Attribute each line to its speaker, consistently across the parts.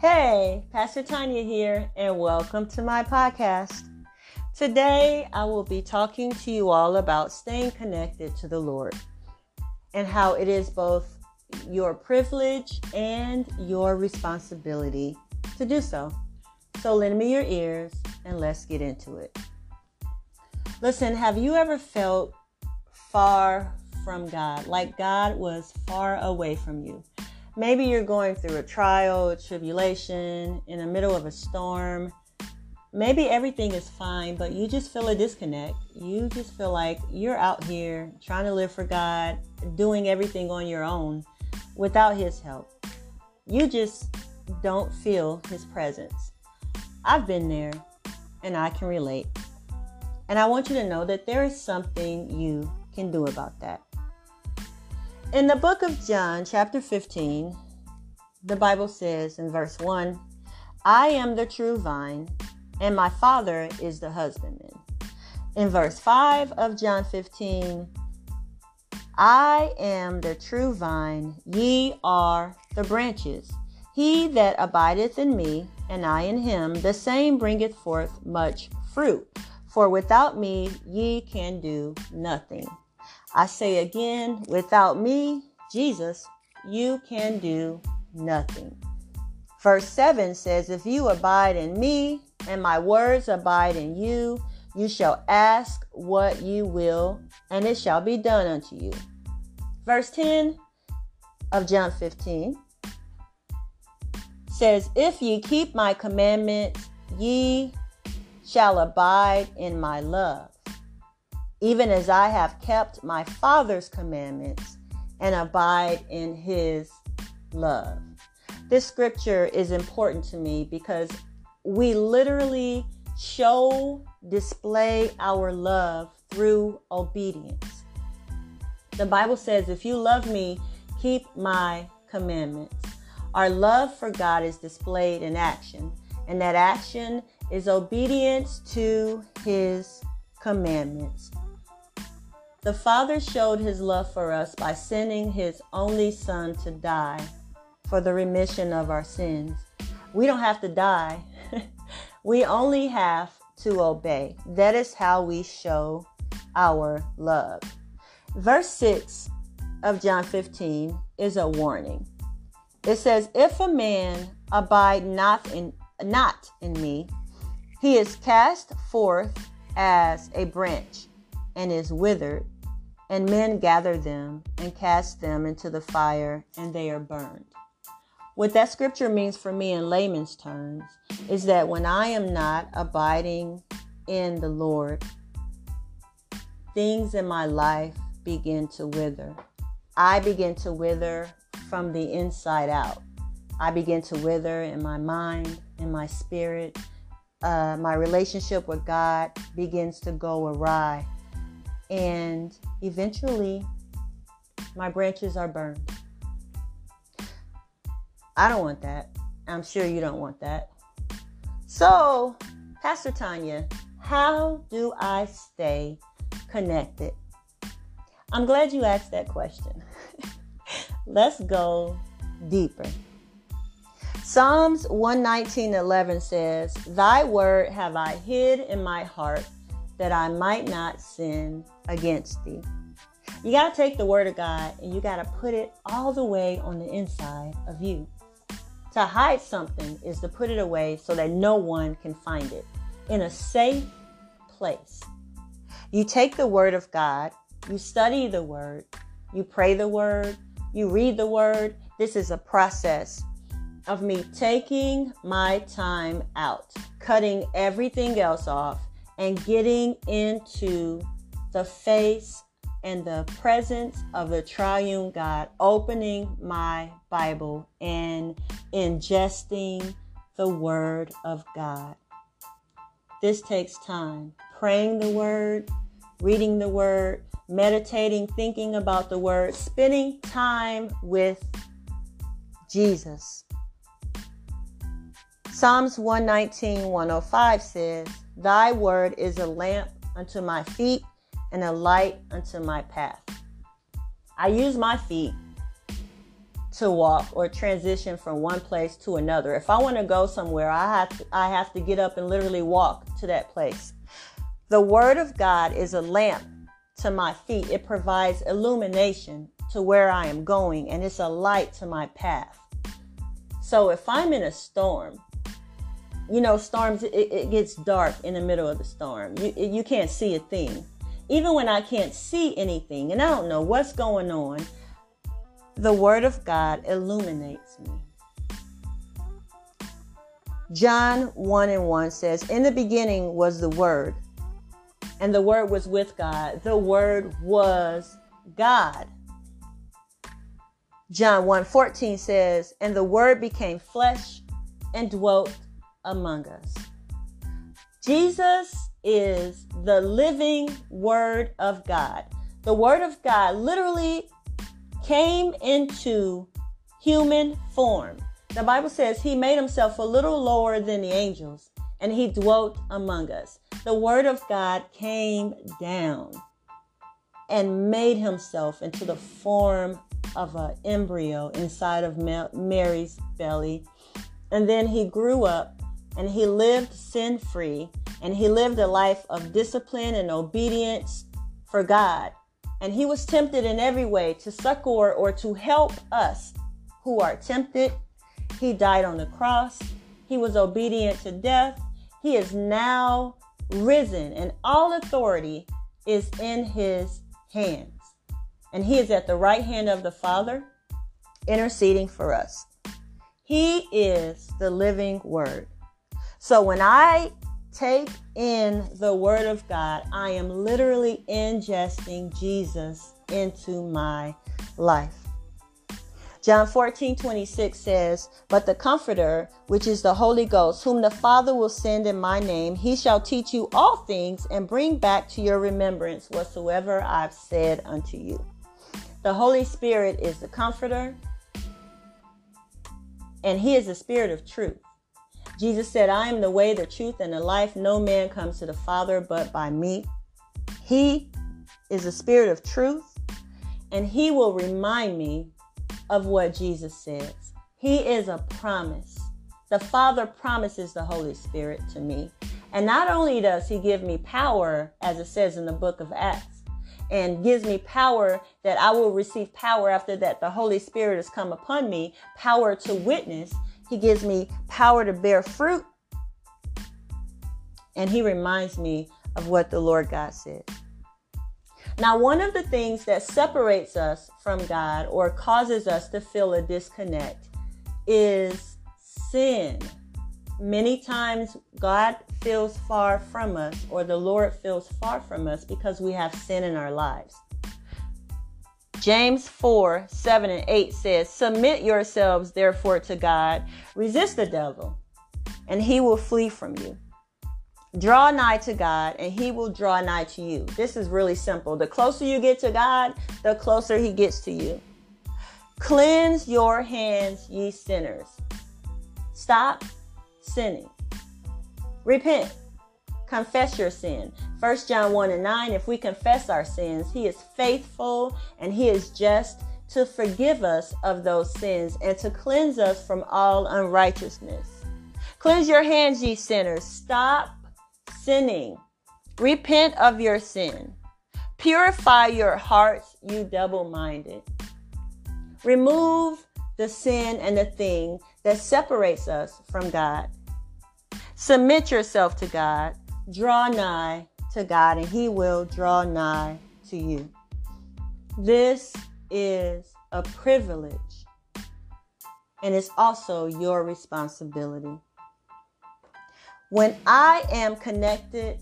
Speaker 1: Hey, Pastor Tanya here, and welcome to my podcast. Today, I will be talking to you all about staying connected to the Lord and how it is both your privilege and your responsibility to do so. So, lend me your ears and let's get into it. Listen, have you ever felt far from God, like God was far away from you? Maybe you're going through a trial, a tribulation, in the middle of a storm. Maybe everything is fine, but you just feel a disconnect. You just feel like you're out here trying to live for God, doing everything on your own without His help. You just don't feel His presence. I've been there and I can relate. And I want you to know that there is something you can do about that. In the book of John, chapter 15, the Bible says in verse 1 I am the true vine, and my Father is the husbandman. In verse 5 of John 15, I am the true vine, ye are the branches. He that abideth in me, and I in him, the same bringeth forth much fruit. For without me ye can do nothing. I say again, without me, Jesus, you can do nothing. Verse 7 says, If you abide in me and my words abide in you, you shall ask what you will, and it shall be done unto you. Verse 10 of John 15 says, If ye keep my commandments, ye shall abide in my love even as I have kept my Father's commandments and abide in his love. This scripture is important to me because we literally show, display our love through obedience. The Bible says, If you love me, keep my commandments. Our love for God is displayed in action, and that action is obedience to his commandments. The Father showed his love for us by sending his only Son to die for the remission of our sins. We don't have to die, we only have to obey. That is how we show our love. Verse 6 of John 15 is a warning. It says, If a man abide not in, not in me, he is cast forth as a branch and is withered, and men gather them and cast them into the fire, and they are burned. What that scripture means for me in layman's terms is that when I am not abiding in the Lord, things in my life begin to wither. I begin to wither from the inside out. I begin to wither in my mind, in my spirit. Uh, my relationship with God begins to go awry and eventually my branches are burned. I don't want that. I'm sure you don't want that. So, Pastor Tanya, how do I stay connected? I'm glad you asked that question. Let's go deeper. Psalms 119:11 says, "Thy word have I hid in my heart that I might not sin against thee. You got to take the word of God and you got to put it all the way on the inside of you. To hide something is to put it away so that no one can find it in a safe place. You take the word of God, you study the word, you pray the word, you read the word. This is a process of me taking my time out, cutting everything else off, and getting into the face and the presence of the triune God, opening my Bible and ingesting the Word of God. This takes time. Praying the Word, reading the Word, meditating, thinking about the Word, spending time with Jesus. Psalms 119, 105 says, Thy word is a lamp unto my feet and a light unto my path. I use my feet to walk or transition from one place to another. If I want to go somewhere, I have to, I have to get up and literally walk to that place. The word of God is a lamp to my feet. It provides illumination to where I am going and it's a light to my path. So if I'm in a storm, you know, storms, it, it gets dark in the middle of the storm. You, you can't see a thing. Even when I can't see anything and I don't know what's going on, the Word of God illuminates me. John 1 and 1 says, In the beginning was the Word, and the Word was with God. The Word was God. John 1 14 says, And the Word became flesh and dwelt among us. Jesus is the living Word of God. The Word of God literally came into human form. The Bible says he made himself a little lower than the angels and he dwelt among us. The Word of God came down and made himself into the form of an embryo inside of Mary's belly. And then he grew up and he lived sin free and he lived a life of discipline and obedience for God. And he was tempted in every way to succor or to help us who are tempted. He died on the cross. He was obedient to death. He is now risen, and all authority is in his hands. And he is at the right hand of the Father, interceding for us. He is the living word. So when I take in the Word of God, I am literally ingesting Jesus into my life. John 14, 26 says, But the Comforter, which is the Holy Ghost, whom the Father will send in my name, he shall teach you all things and bring back to your remembrance whatsoever I've said unto you. The Holy Spirit is the Comforter, and he is the Spirit of truth. Jesus said, I am the way, the truth, and the life. No man comes to the Father but by me. He is the Spirit of truth, and He will remind me of what Jesus says. He is a promise. The Father promises the Holy Spirit to me. And not only does He give me power, as it says in the book of Acts, and gives me power that I will receive power after that the Holy Spirit has come upon me, power to witness. He gives me power to bear fruit. And He reminds me of what the Lord God said. Now, one of the things that separates us from God or causes us to feel a disconnect is sin. Many times, God feels far from us, or the Lord feels far from us because we have sin in our lives. James 4 7 and 8 says, Submit yourselves therefore to God, resist the devil, and he will flee from you. Draw nigh to God, and he will draw nigh to you. This is really simple. The closer you get to God, the closer he gets to you. Cleanse your hands, ye sinners. Stop sinning. Repent confess your sin. 1 John 1 and 9, if we confess our sins, he is faithful and he is just to forgive us of those sins and to cleanse us from all unrighteousness. Cleanse your hands, ye sinners. Stop sinning. Repent of your sin. Purify your hearts, you double minded. Remove the sin and the thing that separates us from God. Submit yourself to God draw nigh to God and He will draw nigh to you. This is a privilege and it's also your responsibility. When I am connected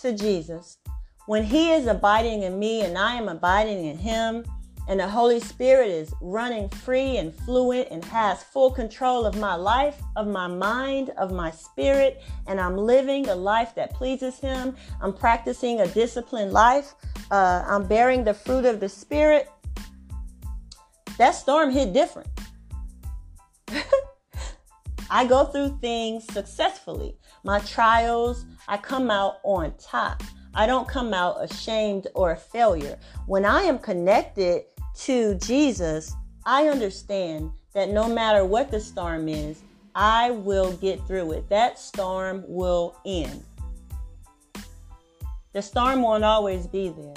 Speaker 1: to Jesus, when He is abiding in me and I am abiding in Him, and the Holy Spirit is running free and fluent and has full control of my life, of my mind, of my spirit, and I'm living a life that pleases Him. I'm practicing a disciplined life. Uh, I'm bearing the fruit of the Spirit. That storm hit different. I go through things successfully. My trials, I come out on top. I don't come out ashamed or a failure. When I am connected to Jesus, I understand that no matter what the storm is, I will get through it. That storm will end. The storm won't always be there.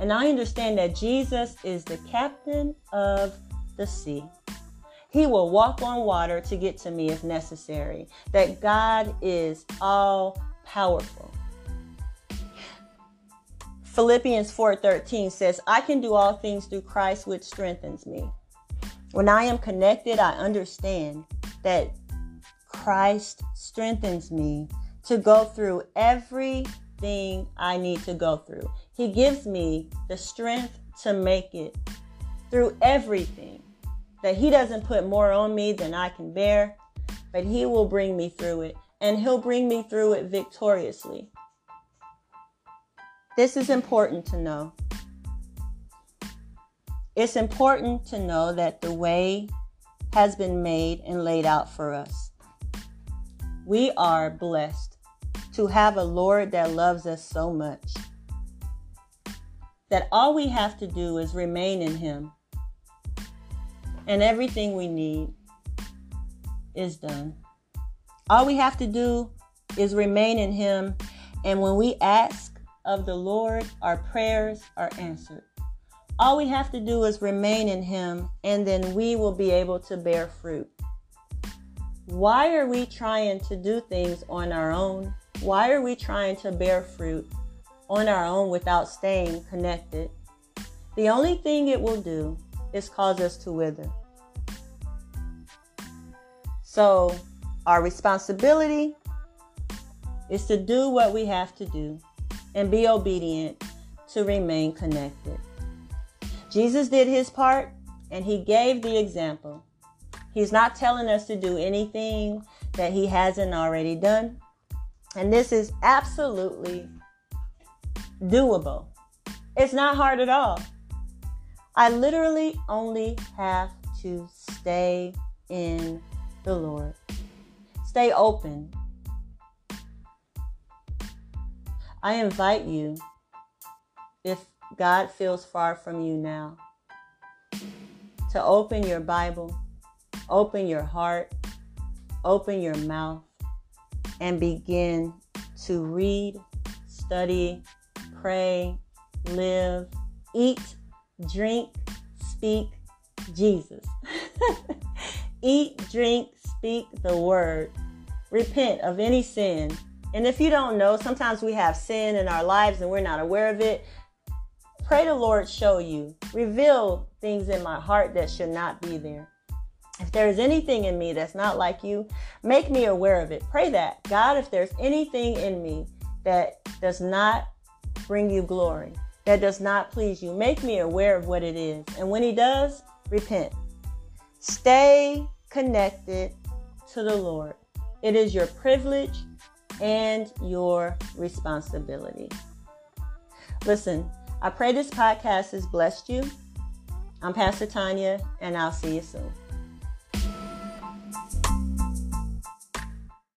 Speaker 1: And I understand that Jesus is the captain of the sea. He will walk on water to get to me if necessary. That God is all powerful. Philippians 4:13 says, "I can do all things through Christ which strengthens me." When I am connected, I understand that Christ strengthens me to go through everything I need to go through. He gives me the strength to make it through everything. That He doesn't put more on me than I can bear, but He will bring me through it, and He'll bring me through it victoriously. This is important to know. It's important to know that the way has been made and laid out for us. We are blessed to have a Lord that loves us so much that all we have to do is remain in Him, and everything we need is done. All we have to do is remain in Him, and when we ask of the Lord, our prayers are answered. All we have to do is remain in Him, and then we will be able to bear fruit. Why are we trying to do things on our own? Why are we trying to bear fruit on our own without staying connected? The only thing it will do is cause us to wither. So, our responsibility is to do what we have to do and be obedient to remain connected. Jesus did his part and he gave the example. He's not telling us to do anything that he hasn't already done. And this is absolutely doable. It's not hard at all. I literally only have to stay in the Lord. Stay open. I invite you, if God feels far from you now. To open your Bible, open your heart, open your mouth, and begin to read, study, pray, live, eat, drink, speak Jesus. eat, drink, speak the word. Repent of any sin. And if you don't know, sometimes we have sin in our lives and we're not aware of it. Pray the Lord show you, reveal things in my heart that should not be there. If there is anything in me that's not like you, make me aware of it. Pray that. God, if there's anything in me that does not bring you glory, that does not please you, make me aware of what it is. And when He does, repent. Stay connected to the Lord. It is your privilege and your responsibility. Listen, I pray this podcast has blessed you. I'm Pastor Tanya, and I'll see you soon.